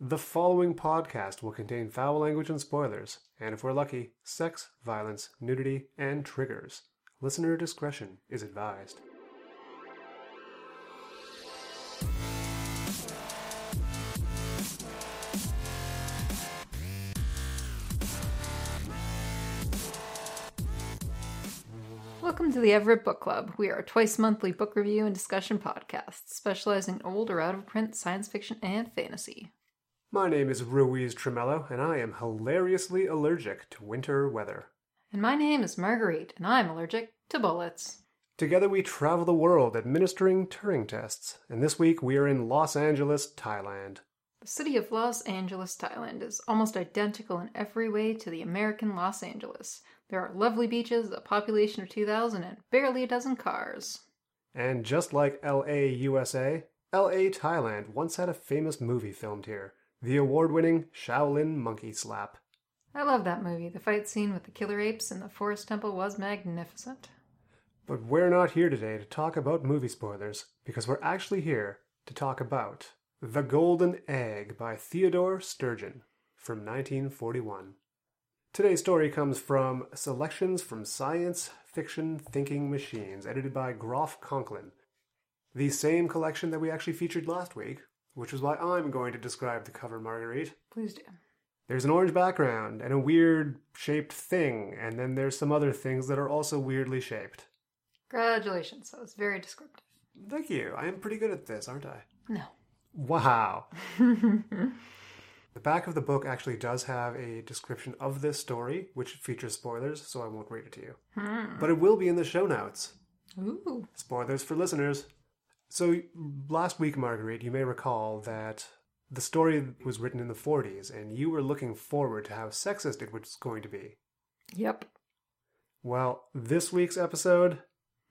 The following podcast will contain foul language and spoilers, and if we're lucky, sex, violence, nudity, and triggers. Listener discretion is advised. Welcome to the Everett Book Club. We are a twice monthly book review and discussion podcast, specializing in old or out of print science fiction and fantasy. My name is Ruiz Tremello, and I am hilariously allergic to winter weather. And my name is Marguerite, and I'm allergic to bullets. Together we travel the world administering Turing tests, and this week we are in Los Angeles, Thailand. The city of Los Angeles, Thailand is almost identical in every way to the American Los Angeles. There are lovely beaches, a population of 2,000, and barely a dozen cars. And just like LA, USA, LA, Thailand once had a famous movie filmed here the award winning Shaolin Monkey Slap. I love that movie. The fight scene with the killer apes in the forest temple was magnificent. But we're not here today to talk about movie spoilers, because we're actually here to talk about The Golden Egg by Theodore Sturgeon from 1941. Today's story comes from Selections from Science Fiction Thinking Machines, edited by Groff Conklin. The same collection that we actually featured last week, which is why I'm going to describe the cover, Marguerite. Please do. There's an orange background and a weird shaped thing, and then there's some other things that are also weirdly shaped. Congratulations. That was very descriptive. Thank you. I am pretty good at this, aren't I? No. Wow. the back of the book actually does have a description of this story, which features spoilers, so I won't read it to you. Hmm. But it will be in the show notes. Ooh. Spoilers for listeners. So, last week, Marguerite, you may recall that the story was written in the 40s, and you were looking forward to how sexist it was going to be. Yep. Well, this week's episode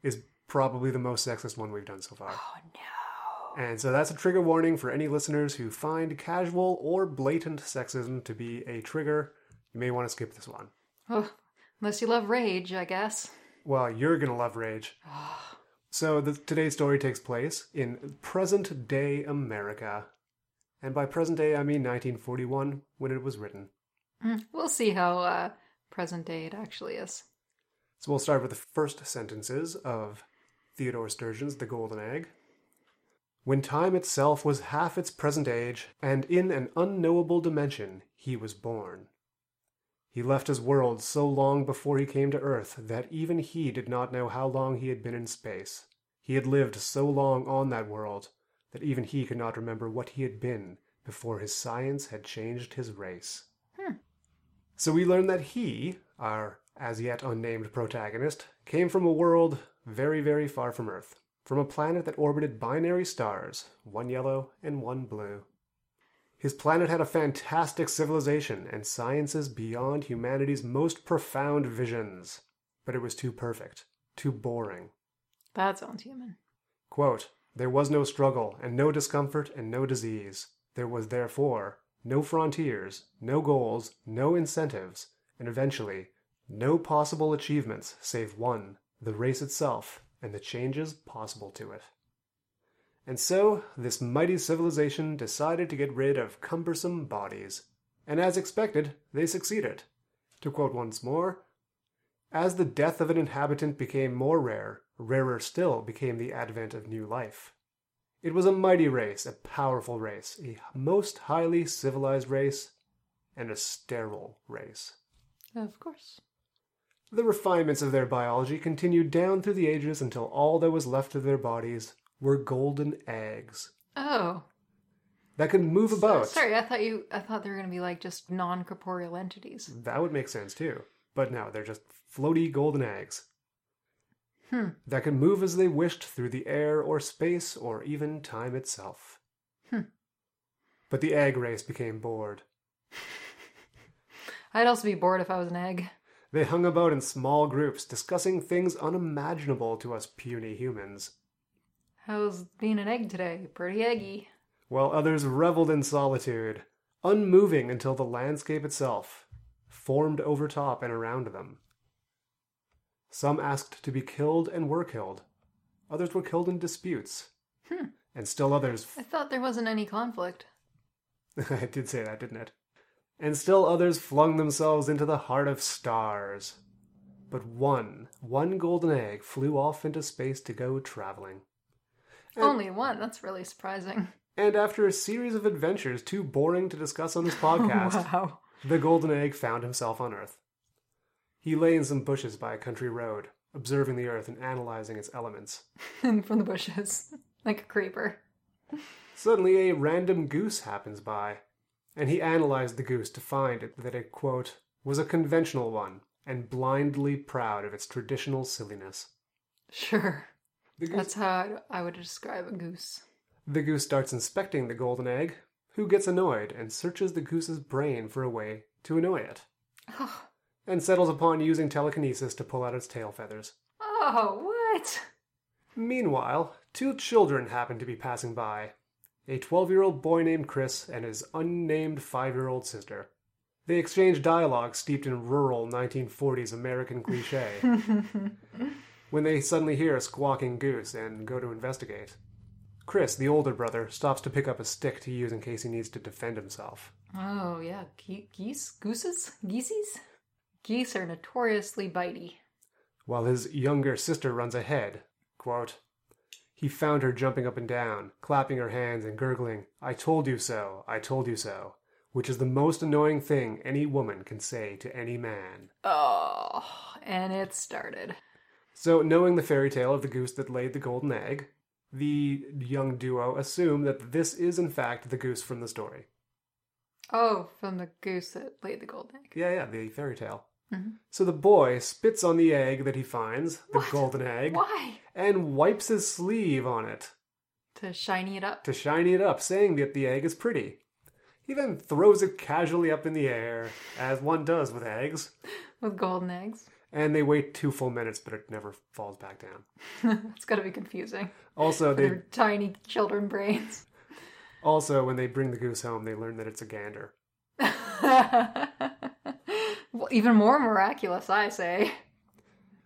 is probably the most sexist one we've done so far. Oh no. And so that's a trigger warning for any listeners who find casual or blatant sexism to be a trigger. You may want to skip this one. Oh, unless you love rage, I guess. Well, you're going to love rage. So the, today's story takes place in present day America. And by present day, I mean 1941 when it was written. Mm, We'll see how uh, present day it actually is. So we'll start with the first sentences of Theodore Sturgeon's The Golden Egg. When time itself was half its present age, and in an unknowable dimension he was born. He left his world so long before he came to Earth that even he did not know how long he had been in space. He had lived so long on that world that even he could not remember what he had been before his science had changed his race. Hmm. So we learn that he, our as yet unnamed protagonist, came from a world very, very far from Earth, from a planet that orbited binary stars, one yellow and one blue. His planet had a fantastic civilization and sciences beyond humanity's most profound visions, but it was too perfect, too boring. That sounds human. Quote, There was no struggle, and no discomfort, and no disease. There was therefore no frontiers, no goals, no incentives, and eventually no possible achievements save one the race itself and the changes possible to it. And so, this mighty civilization decided to get rid of cumbersome bodies. And as expected, they succeeded. To quote once more, as the death of an inhabitant became more rare, rarer still became the advent of new life. It was a mighty race, a powerful race, a most highly civilized race, and a sterile race. Of course. The refinements of their biology continued down through the ages until all that was left of their bodies were golden eggs Oh. that could move about. Sorry, I thought you I thought they were gonna be like just non corporeal entities. That would make sense too. But no, they're just floaty golden eggs. Hmm. That could move as they wished through the air or space or even time itself. Hmm. But the egg race became bored. I'd also be bored if I was an egg. They hung about in small groups, discussing things unimaginable to us puny humans, How's being an egg today? Pretty eggy. while others reveled in solitude, unmoving until the landscape itself formed over top and around them. Some asked to be killed and were killed. Others were killed in disputes. Hmm. And still others I thought there wasn't any conflict. I did say that, didn't it? And still others flung themselves into the heart of stars. But one, one golden egg flew off into space to go traveling. And- Only one. That's really surprising. And after a series of adventures too boring to discuss on this podcast, Wow. the golden egg found himself on Earth. He lay in some bushes by a country road, observing the Earth and analyzing its elements. From the bushes. Like a creeper. Suddenly, a random goose happens by, and he analyzed the goose to find that it, quote, was a conventional one and blindly proud of its traditional silliness. Sure. Goose, That's how I would describe a goose. the goose starts inspecting the golden egg, who gets annoyed and searches the goose's brain for a way to annoy it, Oh, and settles upon using telekinesis to pull out its tail feathers. oh what? Meanwhile, two children happen to be passing by a 12 year old boy named Chris and his unnamed 5 year old sister. They exchange dialogue steeped in rural 1940s American cliche when they suddenly hear a squawking goose and go to investigate. Chris, the older brother, stops to pick up a stick to use in case he needs to defend himself. Oh, yeah. Ge- geese? Gooses? Geesies? Geese are notoriously bitey. while his younger sister runs ahead. Quote, he found her jumping up and down, clapping her hands and gurgling, I told you so, I told you so, which is the most annoying thing any woman can say to any man. Oh, and it started. So, knowing the fairy tale of the goose that laid the golden egg, the young duo assume that this is in fact the goose from the story. Oh, from the goose that laid the golden egg. Yeah, yeah, the fairy tale. Mhm. So the boy spits on the egg that he finds, the What? golden egg, Why? and wipes his sleeve on it. To shiny it up? to shiny it up, saying that the egg is pretty. He then throws it casually up in the air, as one does with eggs, With golden eggs? And they wait two full minutes, but it never falls back down. it's gotta be confusing. Also, they Their tiny children brains. also when they bring the goose home, they learn that it's a gander. well, even more miraculous, I say.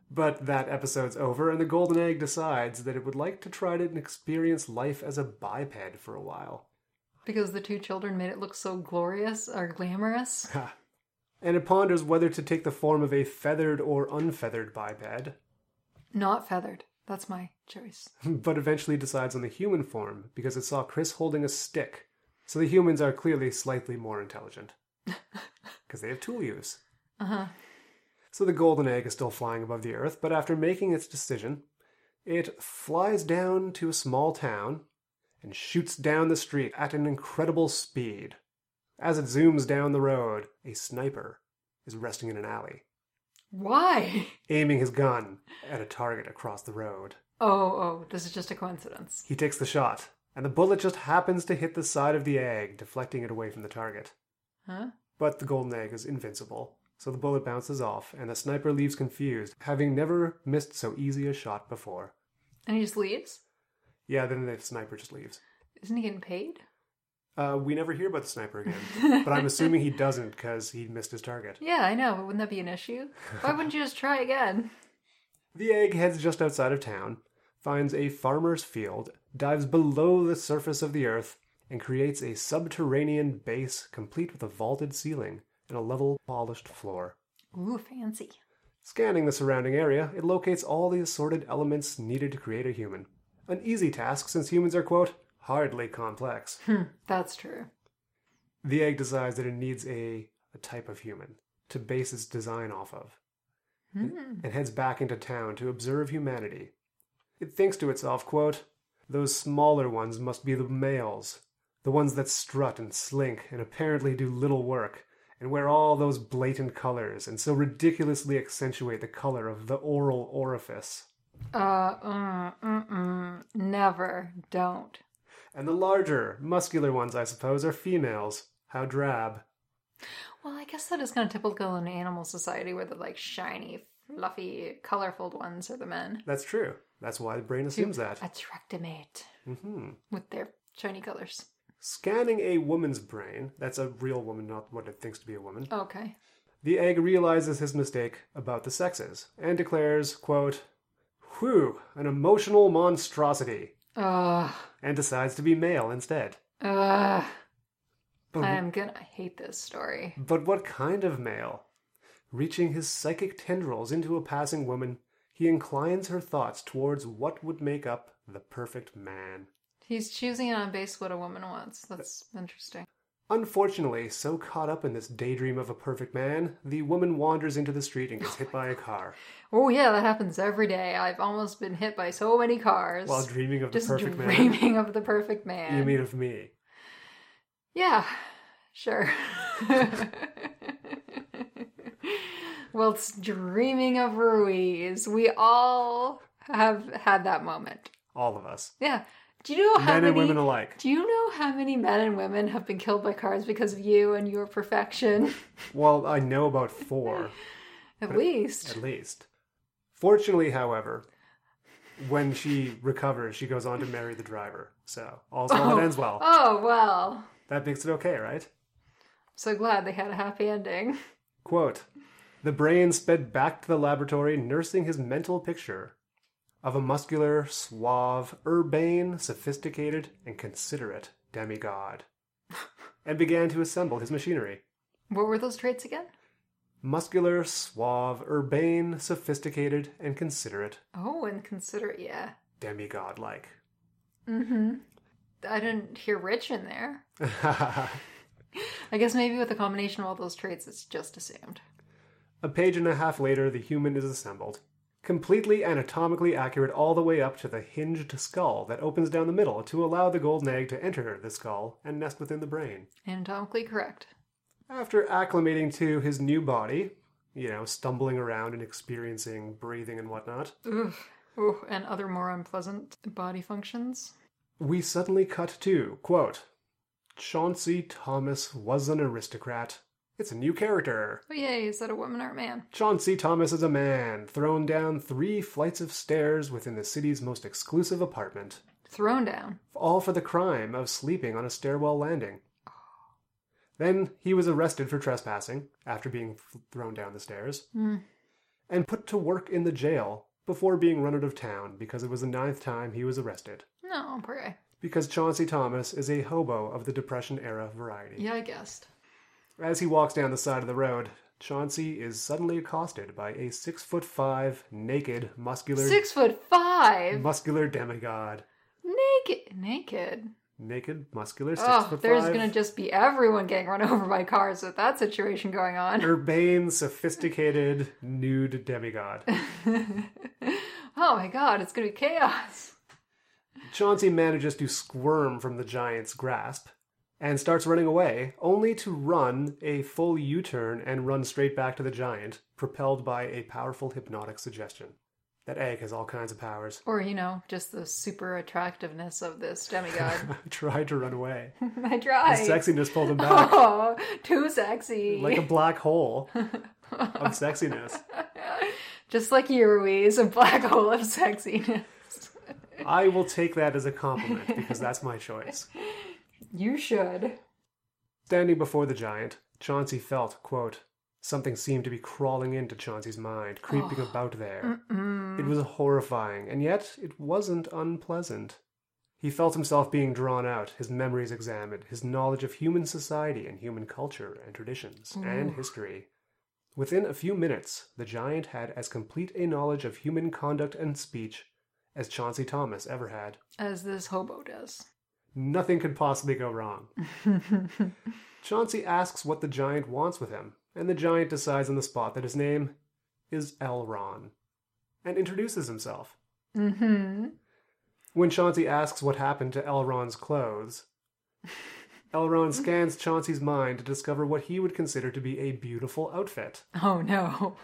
But that episode's over, and the golden egg decides that it would like to try to experience life as a biped for a while. Because the two children made it look so glorious or glamorous. And it ponders whether to take the form of a feathered or unfeathered biped, Not feathered. That's my choice. but eventually decides on the human form because it saw Chris holding a stick. So the humans are clearly slightly more intelligent because they have tool use. Uh huh. So the golden egg is still flying above the earth, but after making its decision, it flies down to a small town and shoots down the street at an incredible speed. As it zooms down the road, a sniper is resting in an alley, Why? aiming his gun at a target across the road. Oh, oh, this is just a coincidence. He takes the shot, and the bullet just happens to hit the side of the egg, deflecting it away from the target. Huh? But the golden egg is invincible, so the bullet bounces off, and the sniper leaves confused, having never missed so easy a shot before. And he just leaves? Yeah, then the sniper just leaves. Isn't he getting paid? Uh, we never hear about the sniper again, but I'm assuming he doesn't because he missed his target. Yeah, I know, but wouldn't that be an issue? Why wouldn't you just try again? The egg heads just outside of town, finds a farmer's field, dives below the surface of the earth, and creates a subterranean base complete with a vaulted ceiling and a level, polished floor. Ooh, fancy. Scanning the surrounding area, it locates all the assorted elements needed to create a human. An easy task since humans are, quote, hardly complex. Hmm, that's true. The egg decides that it needs a, a type of human to base its design off of, Hmm. and heads back into town to observe humanity. It thinks to itself, quote, those smaller ones must be the males, the ones that strut and slink and apparently do little work, and wear all those blatant colors, and so ridiculously accentuate the color of the oral orifice. Uh, mm, mm, mm, never. Don't. And the larger, muscular ones, I suppose, are females. How drab. Well, I guess that is kind of typical in animal society where the like shiny, fluffy, colorful ones are the men. That's true. That's why the brain assumes that. Attract a mate hmm with their shiny colors. Scanning a woman's brain, that's a real woman, not what it thinks to be a woman, Okay. the egg realizes his mistake about the sexes and declares, quote, Whew, an emotional monstrosity, Ugh. and decides to be male instead. Ugh. But, I'm gonna hate this story. but what kind of male? Reaching his psychic tendrils into a passing woman, he inclines her thoughts towards what would make up the perfect man. He's choosing it on base what a woman wants. That's interesting. Unfortunately, so caught up in this daydream of a perfect man, the woman wanders into the street and gets hit by a car Oh yeah, that happens every day. I've almost been hit by so many cars. while dreaming of the just perfect man. dreaming of the perfect man. You mean of me? Yeah, sure. well, it's dreaming of Ruiz. We all have had that moment. All of us. Yeah. Do you know how Men many and women alike. Do you know how many men and women have been killed by cars because of you and your perfection? Well, I know about four, At least. at least. Fortunately, however, when she recovers, she goes on to marry the driver. So, all's well that oh. ends well. Oh well. That makes it okay, right? So glad they had a happy ending. Quote The brain sped back to the laboratory, nursing his mental picture of a muscular, suave, urbane, sophisticated, and considerate demigod, and began to assemble his machinery. What were those traits again? Muscular, suave, urbane, sophisticated, and considerate, Oh, and consider yeah. demigod like. Mm-hmm. I didn't hear rich in there. I guess maybe with a combination of all those traits, it's just assumed. A page and a half later, the human is assembled. Completely anatomically accurate all the way up to the hinged skull that opens down the middle to allow the golden egg to enter the skull and nest within the brain. Anatomically correct. After acclimating to his new body, you know, stumbling around and experiencing breathing and whatnot, Ooh. Ooh, and other more unpleasant body functions. we suddenly cut to, quote, Chauncey Thomas was an aristocrat. It's a new character. Oh yay, is that a woman or a man? Chauncey Thomas is a man thrown down three flights of stairs within the city's most exclusive apartment, Thrown down. all for the crime of sleeping on a stairwell landing. Then he was arrested for trespassing after being f- thrown down the stairs Hmm. and put to work in the jail before being run out of town because it was the ninth time he was arrested. No, poor guy. Because Chauncey Thomas is a hobo of the Depression era variety. Yeah, I guessed. As he walks down the side of the road, Chauncey is suddenly accosted by a six foot five, naked, muscular, Six foot five. muscular demigod. Naked. Naked. Naked, muscular, six Oh, foot there's five, gonna just be everyone getting run over by cars with that situation going on. urbane, sophisticated, nude demigod. oh my god, it's gonna be chaos. Chauncey manages to squirm from the giant's grasp and starts running away, only to run a full U turn and run straight back to the giant, propelled by a powerful hypnotic suggestion. That egg has all kinds of powers. Or, you know, just the super attractiveness of this demigod. I tried to run away. I tried. The sexiness pulled him back. Oh, too sexy. like a black hole of sexiness. Just like you, Ruiz, a black hole of sexiness. I will take that as a compliment because that's my choice. You should. Standing before the giant, Chauncey felt, quote, something seemed to be crawling into Chauncey's mind, creeping about there. It was horrifying, and yet it wasn't unpleasant. He felt himself being drawn out, his memories examined, his knowledge of human society and human culture and traditions and history. Within a few minutes, the giant had as complete a knowledge of human conduct and speech as Chauncey Thomas ever had. As this hobo does. Nothing could possibly go wrong. Chauncey asks what the giant wants with him, and the giant decides on the spot that his name is Elron and introduces himself. Mm-hmm. When Chauncey asks what happened to Elron's clothes, Elron scans Chauncey's mind to discover what he would consider to be a beautiful outfit. Oh no.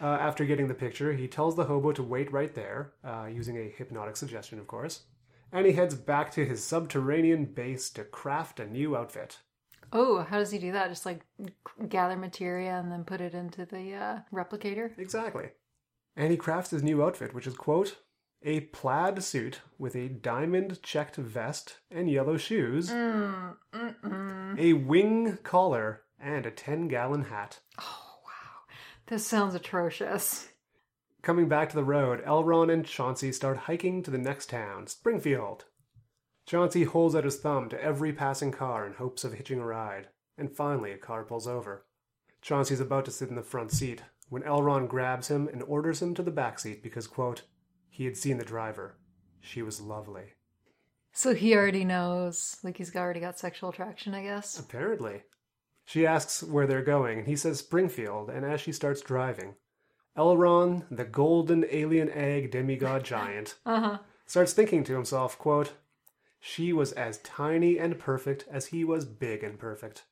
Uh, after getting the picture, he tells the hobo to wait right there, uh, using a hypnotic suggestion, of course, and he heads back to his subterranean base to craft a new outfit. Oh, how does he do that? Just like gather materia and then put it into the uh, replicator? Exactly. And he crafts his new outfit, which is, quote, a plaid suit with a diamond checked vest and yellow shoes, Mm, a wing collar, and a 10 gallon hat. Oh, wow. This sounds atrocious. Coming back to the road, Elron and Chauncey start hiking to the next town, Springfield. Chauncey holds out his thumb to every passing car in hopes of hitching a ride, and finally a car pulls over. Chauncey's about to sit in the front seat when Elron grabs him and orders him to the back seat because, quote, he had seen the driver. She was lovely. So he already knows. Like he's already got sexual attraction, I guess. Apparently. She asks where they're going, and he says Springfield, and as she starts driving, Elron, the golden alien egg demigod giant, Uh huh. starts thinking to himself, quote, She was as tiny and perfect as he was big and perfect.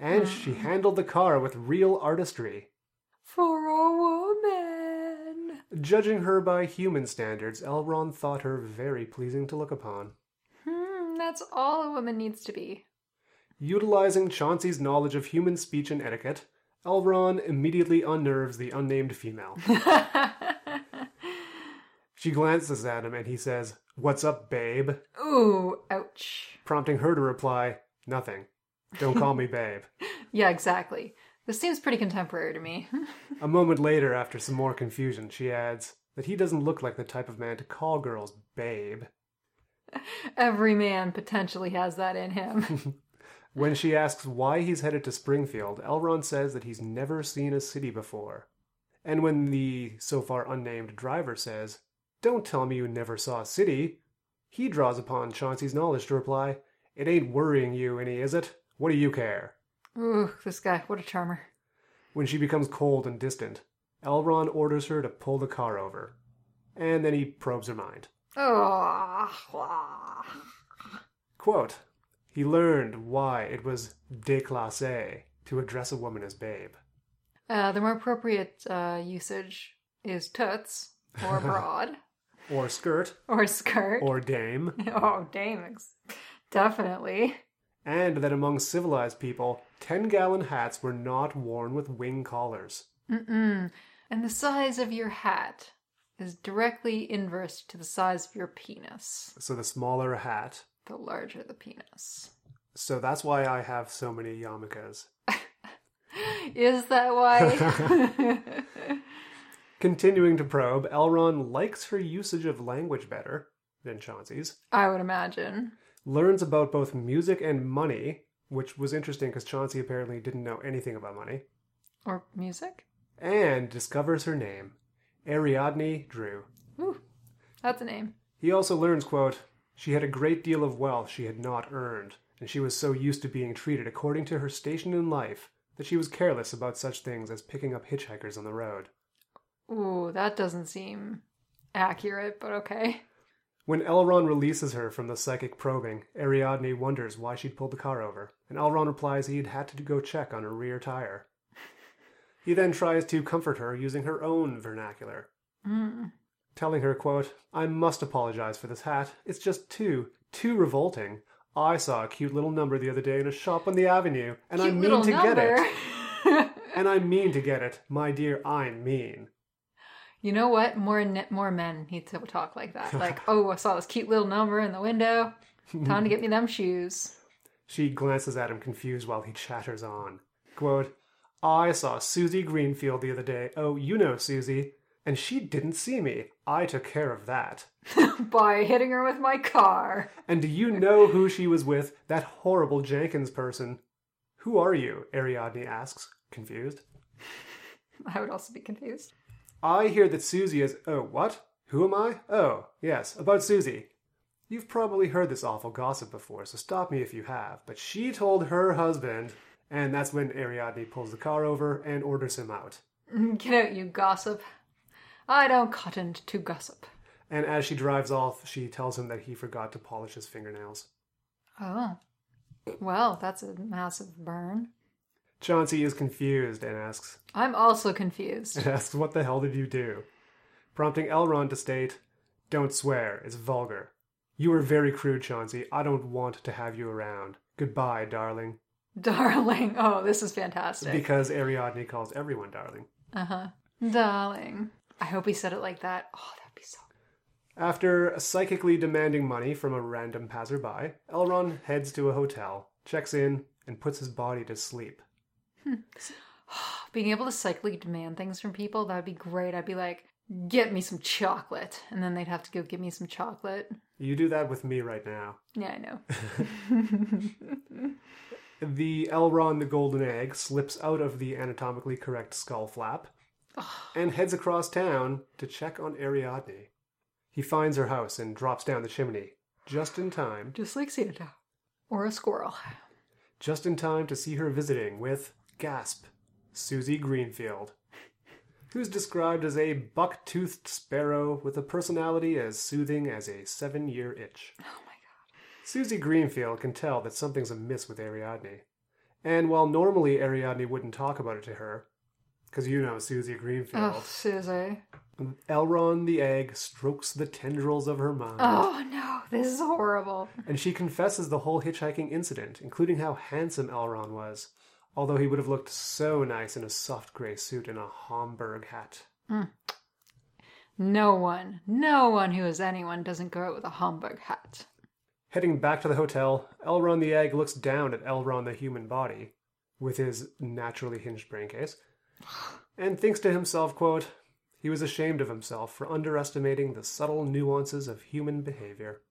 And she handled the car with real artistry. For a woman. Judging her by human standards, Elron thought her very pleasing to look upon. Hmm, that's all a woman needs to be. Utilizing Chauncey's knowledge of human speech and etiquette, Elron immediately unnerves the unnamed female. She glances at him and he says, What's up, babe? Ooh, ouch. prompting her to reply, Nothing. Don't call me babe. Yeah, exactly. This seems pretty contemporary to me. A moment later, after some more confusion, she adds that he doesn't look like the type of man to call girls babe. Every man potentially has that in him. When she asks why he's headed to Springfield, Elron says that he's never seen a city before. And when the so far unnamed driver says, Don't tell me you never saw a city, he draws upon Chauncey's knowledge to reply, It ain't worrying you any, is it? What do you care? Ooh, this guy, what a charmer. When she becomes cold and distant, Elron orders her to pull the car over. And then he probes her mind. Oh, Quote, he learned why it was déclassé to address a woman as babe. uh, the more appropriate uh, usage is toots or broad Or skirt, or skirt. or dame. oh, dang, ex- definitely. And that among civilized people, 10 gallon hats were not worn with wing collars. Mm-mm. And the size of your hat is directly inverse to the size of your penis. So the smaller a hat. The larger the penis. So that's why I have so many yarmulkes. Is that why? Continuing to probe, Elron likes her usage of language better than Chauncey's. I would imagine. learns about both music and money, which was interesting because Chauncey apparently didn't know anything about money, Or music? and discovers her name, Ariadne Drew. Ooh, that's a name. He also learns, quote, she had a great deal of wealth she had not earned, and she was so used to being treated according to her station in life that she was careless about such things as picking up hitchhikers on the road. Ooh, that doesn't seem accurate, but okay. When Elron releases her from the psychic probing, Ariadne wonders why she'd pulled the car over, and Elron replies he'd had to go check on her rear tire. He then tries to comfort her using her own vernacular, Mm. Telling her, quote, I must apologize for this hat. It's just too, too revolting. I saw a cute little number the other day in a shop on the avenue, and I Cute mean little to get it. And I mean to get it. My dear, I mean. you know what? More ne- more men need to talk like that. Like, oh, I saw this cute little number in the window. Time to get me them shoes. She glances at him confused while he chatters on. Quote, I saw Susie Greenfield the other day. Oh, you know Susie. And she didn't see me. I took care of that. By hitting her with my car. And do you know who she was with? That horrible Jenkins person. Who are you? Ariadne asks, confused. I would also be confused. I hear that Susie is. Oh, what? Who am I? Oh, yes, about Susie. You've probably heard this awful gossip before, so stop me if you have. But she told her husband, and that's when Ariadne pulls the car over and orders him out. Get out, you gossip. I don't cotton to gossip. And as she drives off, she tells him that he forgot to polish his fingernails. Oh. Well, that's a massive burn. Chauncey is confused and asks, I'm also confused. and asks, What the hell did you do? Prompting Elron to state, Don't swear, it's vulgar. You were very crude, Chauncey. I don't want to have you around. Goodbye, darling. Darling. Oh, this is fantastic. Because Ariadne calls everyone darling. Uh huh. Darling. I hope he said it like that. Oh, that'd be so. After psychically demanding money from a random passerby, Elron heads to a hotel, checks in, and puts his body to sleep. Hmm. Being able to psychically demand things from people, that'd be great. I'd be like, get me some chocolate. And then they'd have to go get me some chocolate. You do that with me right now. Yeah, I know. The Elron the Golden Egg slips out of the anatomically correct skull flap and heads across town to check on Ariadne. He finds her house and drops down the chimney, just in time, Just like Santa. Or a squirrel. just in time to see her visiting with, gasp, Susie Greenfield, who's described as a buck-toothed sparrow with a personality as soothing as a seven-year itch. Oh my god. Susie Greenfield can tell that something's amiss with Ariadne. And while normally Ariadne wouldn't talk about it to her, because you know Susie Greenfield, Oh, Susie. Elron the egg strokes the tendrils of her mind, Oh no, this is horrible. and she confesses the whole hitchhiking incident, including how handsome Elron was, although he would have looked so nice in a soft gray suit and a Homburg hat. Mm. No one, no one who is anyone doesn't go out with a Homburg hat. Heading back to the hotel, Elron the egg looks down at Elron the human body, with his naturally hinged brain case, and thinks to himself, quote, he was ashamed of himself for underestimating the subtle nuances of human behavior.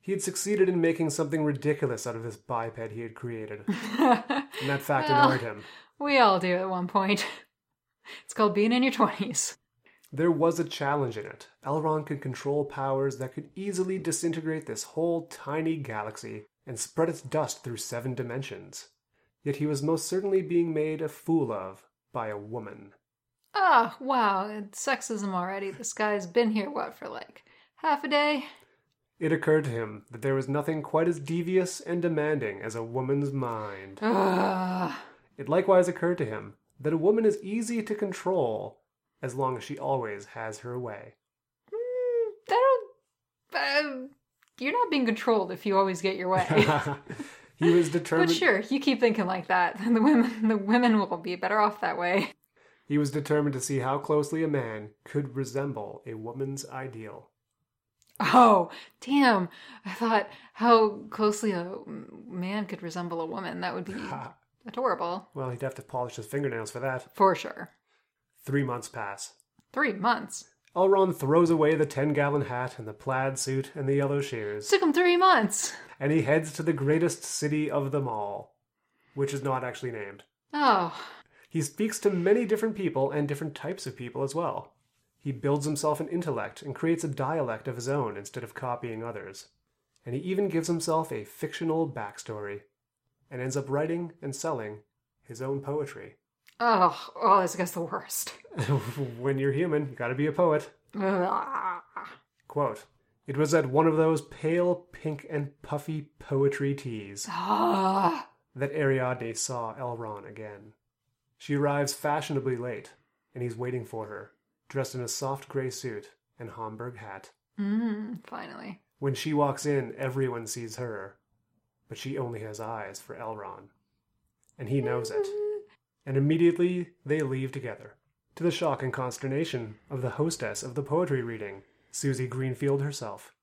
He had succeeded in making something ridiculous out of this biped he had created, and that fact annoyed him. We all do at one point. It's called being in your 20s. There was a challenge in it. Elron could control powers that could easily disintegrate this whole tiny galaxy and spread its dust through seven dimensions. Yet he was most certainly being made a fool of by a woman. Ah, wow, it's sexism already. This guy's been here, what, for like half a day? It occurred to him that there was nothing quite as devious and demanding as a woman's mind. Ugh. It likewise occurred to him that a woman is easy to control as long as she always has her way. Mm, don't. Uh, you're not being controlled if you always get your way. he was determined. but sure, you keep thinking like that. The women, the women will be better off that way. He was determined to see how closely a man could resemble a woman's ideal. Oh, damn! I thought how closely a man could resemble a woman. That would be adorable, Well, he'd have to polish his fingernails for that. for sure. Three months pass. Three months. Elron throws away the 10 gallon hat and the plaid suit and the yellow shoes, Took him three months. And he heads to the greatest city of them all, which is not actually named. Oh, He speaks to many different people and different types of people as well. He builds himself an intellect and creates a dialect of his own instead of copying others. And he even gives himself a fictional backstory and ends up writing and selling his own poetry. oh, oh! This guy's the worst. when you're human, you gotta be a poet. Quote It was at one of those pale pink and puffy poetry teas Ah. that Ariadne saw Elron again. She arrives fashionably late, and he's waiting for her, dressed in a soft gray suit and Homburg hat. Mm, finally. When she walks in, everyone sees her, but she only has eyes for Elron. And he knows it. And immediately they leave together, to the shock and consternation of the hostess of the poetry reading, Susie Greenfield herself.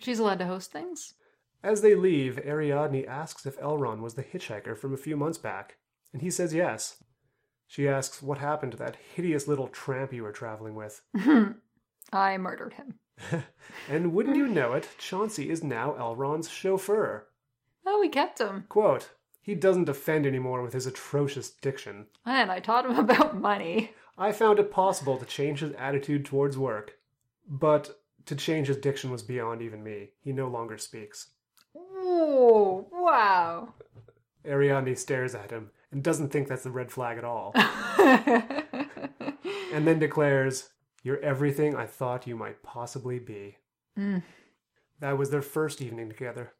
She's allowed to host things. As they leave, Ariadne asks if Elron was the hitchhiker from a few months back, and he says yes. She asks what happened to that hideous little tramp you were traveling with. I murdered him. And wouldn't you know it, Chauncey is now Elron's chauffeur. Oh, we kept him. Quote, he doesn't offend anymore with his atrocious diction. And I taught him about money. I found it possible to change his attitude towards work, but to change his diction was beyond even me. He no longer speaks. Oh, wow. Ariadne stares at him and doesn't think that's a red flag at all, and then declares, You're everything I thought you might possibly be. Mm. That was their first evening together.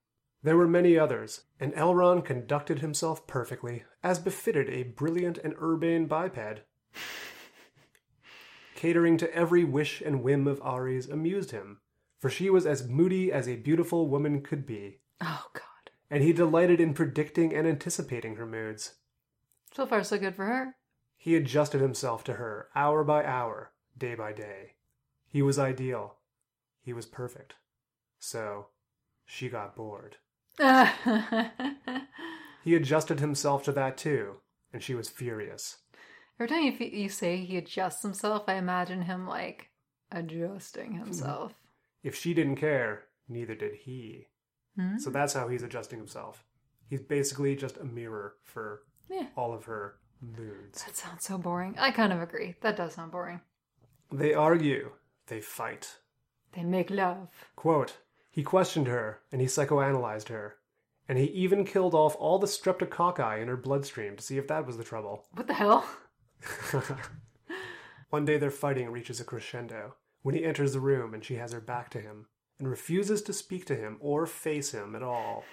There were many others, and Elron conducted himself perfectly, as befitted a brilliant and urbane biped. Catering to every wish and whim of Ari's amused him, for she was as moody as a beautiful woman could be, oh, God. and he delighted in predicting and anticipating her moods. So far, so good for her. He adjusted himself to her hour by hour, day by day. He was ideal. He was perfect. So, she got bored. He adjusted himself to that too, and she was furious. Every time you, you say he adjusts himself, I imagine him like adjusting himself. If she didn't care, neither did he. Hmm? So that's how he's adjusting himself. He's basically just a mirror for Yeah. all of her moods. That sounds so boring. I kind of agree. That does sound boring. They argue. They fight. They make love. Quote, he questioned her and he psychoanalyzed her. And he even killed off all the streptococci in her bloodstream to see if that was the trouble. What the hell? One day their fighting reaches a crescendo when he enters the room and she has her back to him and refuses to speak to him or face him at all.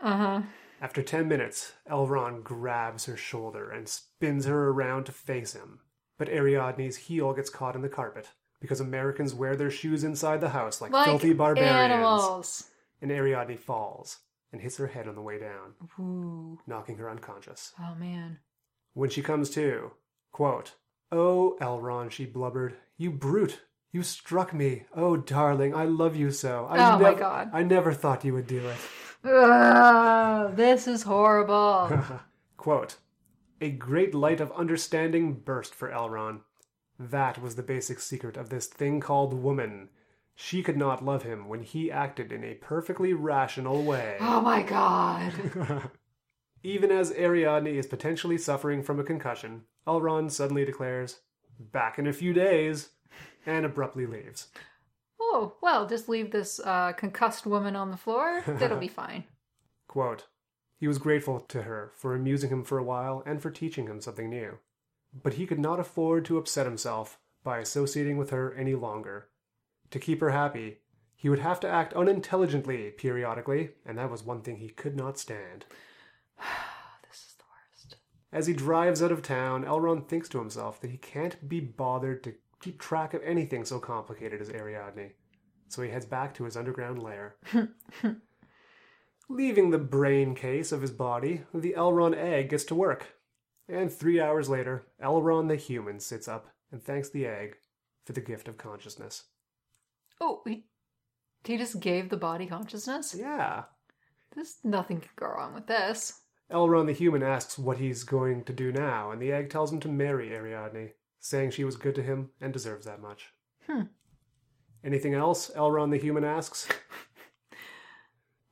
Uh huh. After 10 minutes, Elron grabs her shoulder and spins her around to face him. But Ariadne's heel gets caught in the carpet because Americans wear their shoes inside the house like, Like filthy barbarians. animals. And Ariadne falls and hits her head on the way down, Ooh. knocking her unconscious. Oh man. When she comes to, quote, Oh, Elron, she blubbered, you brute. You struck me. Oh, darling, I love you so. I Oh, my God. I never thought you would do it. Ugh, this is horrible. Quote, A great light of understanding burst for Elron. That was the basic secret of this thing called woman. She could not love him when he acted in a perfectly rational way. oh my god. Even as Ariadne is potentially suffering from a concussion, Elron suddenly declares, Back in a few days, and abruptly leaves. Oh, well, just leave this uh, concussed woman on the floor. That'll be fine. Quote, he was grateful to her for amusing him for a while and for teaching him something new. But he could not afford to upset himself by associating with her any longer. To keep her happy, he would have to act unintelligently periodically, and that was one thing he could not stand. This is the worst. As he drives out of town, Elrond thinks to himself that he can't be bothered to keep track of anything so complicated as Ariadne. So he heads back to his underground lair. Leaving the brain case of his body, the Elrond egg gets to work. And three hours later, Elrond the human sits up and thanks the egg for the gift of consciousness. Oh, he, he just gave the body consciousness? Yeah. There's nothing could go wrong with this. Elrond the human asks what he's going to do now, and the egg tells him to marry Ariadne, saying she was good to him and deserves that much. Hmm. Anything else? Elrond the human asks.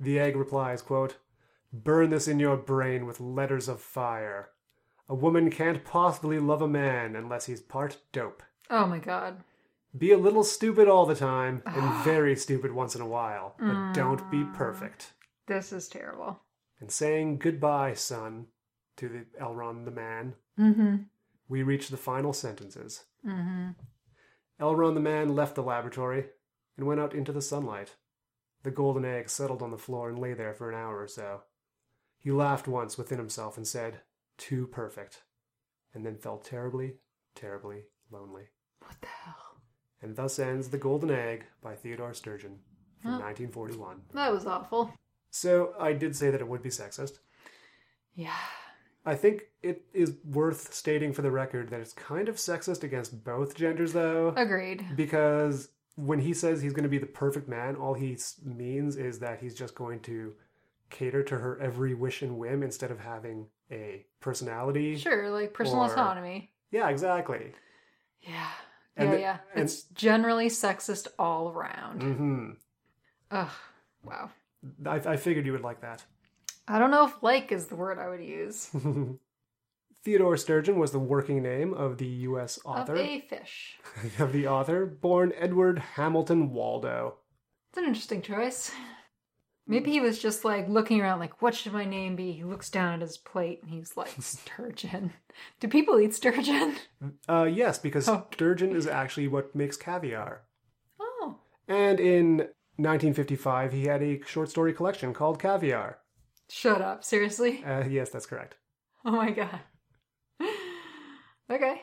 the egg replies, quote, Burn this in your brain with letters of fire. A woman can't possibly love a man unless he's part dope. Oh my god. Be a little stupid all the time, and very stupid once in a while, but don't be perfect. This is terrible. And saying goodbye, son, to the Elrond the man, Mm-hmm. we reach the final sentences. Mm-hmm. Elrond the man left the laboratory and went out into the sunlight. The golden egg settled on the floor and lay there for an hour or so. He laughed once within himself and said, Too perfect, and then felt terribly, terribly lonely. What the hell? And thus ends The Golden Egg by Theodore Sturgeon from Huh. 1941. That was awful. So I did say that it would be sexist. Yeah. I think it is worth stating for the record that it's kind of sexist against both genders, though. Agreed. because when he says he's going to be the perfect man, all he means is that he's just going to cater to her every wish and whim instead of having a personality. Sure, like personal Or- autonomy. Yeah, exactly. Yeah. And yeah, the- yeah. and- It's generally sexist all around. hmm Ugh. Wow. I, I figured you would like that. I don't know if like is the word I would use. Theodore Sturgeon was the working name of the U.S. author Of a fish. of the author, born Edward Hamilton Waldo. It's an interesting choice. Maybe he was just like looking around, like, what should my name be? He looks down at his plate and he's like, sturgeon. Do people eat sturgeon? Uh, yes, because Oh. sturgeon is actually what makes caviar. Oh. And in 1955, he had a short story collection called Caviar. Shut up. Seriously? Uh, yes, that's correct. Oh my god. okay.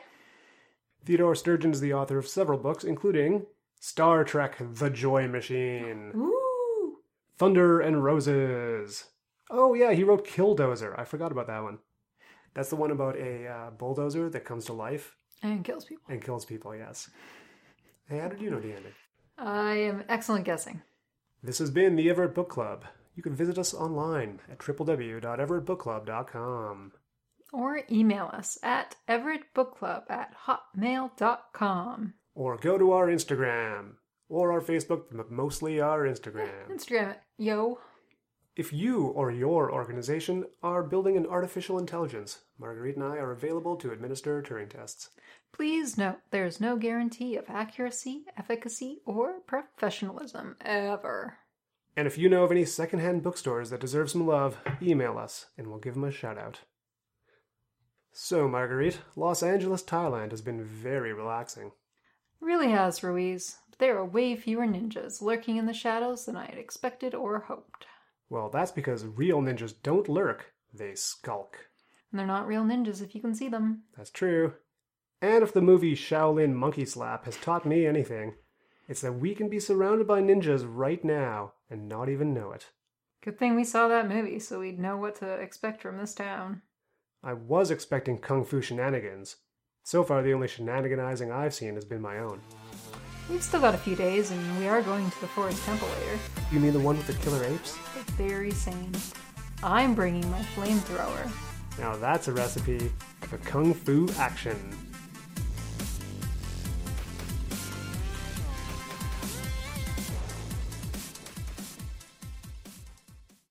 Theodore Sturgeon is the author of several books, including Star Trek The Joy Machine, Ooh. Thunder and Roses. Oh, yeah, he wrote Killdozer. I forgot about that one. That's the one about a uh, bulldozer that comes to life And kills people. and kills people, yes. Hey, how did you know the ending? I am excellent guessing. This has been the Everett Book Club. You can visit us online at www.everettbookclub.com. Or email us at everettbookclub at hotmail.com. Or go to our Instagram or our Facebook, but mostly our Instagram. Instagram it, yo. If you or your organization are building an artificial intelligence, Marguerite and I are available to administer Turing tests. Please note there is no guarantee of accuracy, efficacy, or professionalism ever. And if you know of any secondhand bookstores that deserve some love, email us and we'll give them a shout out. So, Marguerite, Los Angeles, Thailand has been very relaxing. Really has, Ruiz. There are way fewer ninjas lurking in the shadows than I had expected or hoped. Well, that's because real ninjas don't lurk, they skulk. And they're not real ninjas if you can see them. That's true. And if the movie Shaolin Monkey Slap has taught me anything, it's that we can be surrounded by ninjas right now and not even know it. Good thing we saw that movie so we'd know what to expect from this town. I was expecting kung fu shenanigans. So far, the only shenaniganizing I've seen has been my own. We've still got a few days and we are going to the Forest Temple later. You mean the one with the killer apes? The very same. I'm bringing my flamethrower. Now that's a recipe for kung fu action.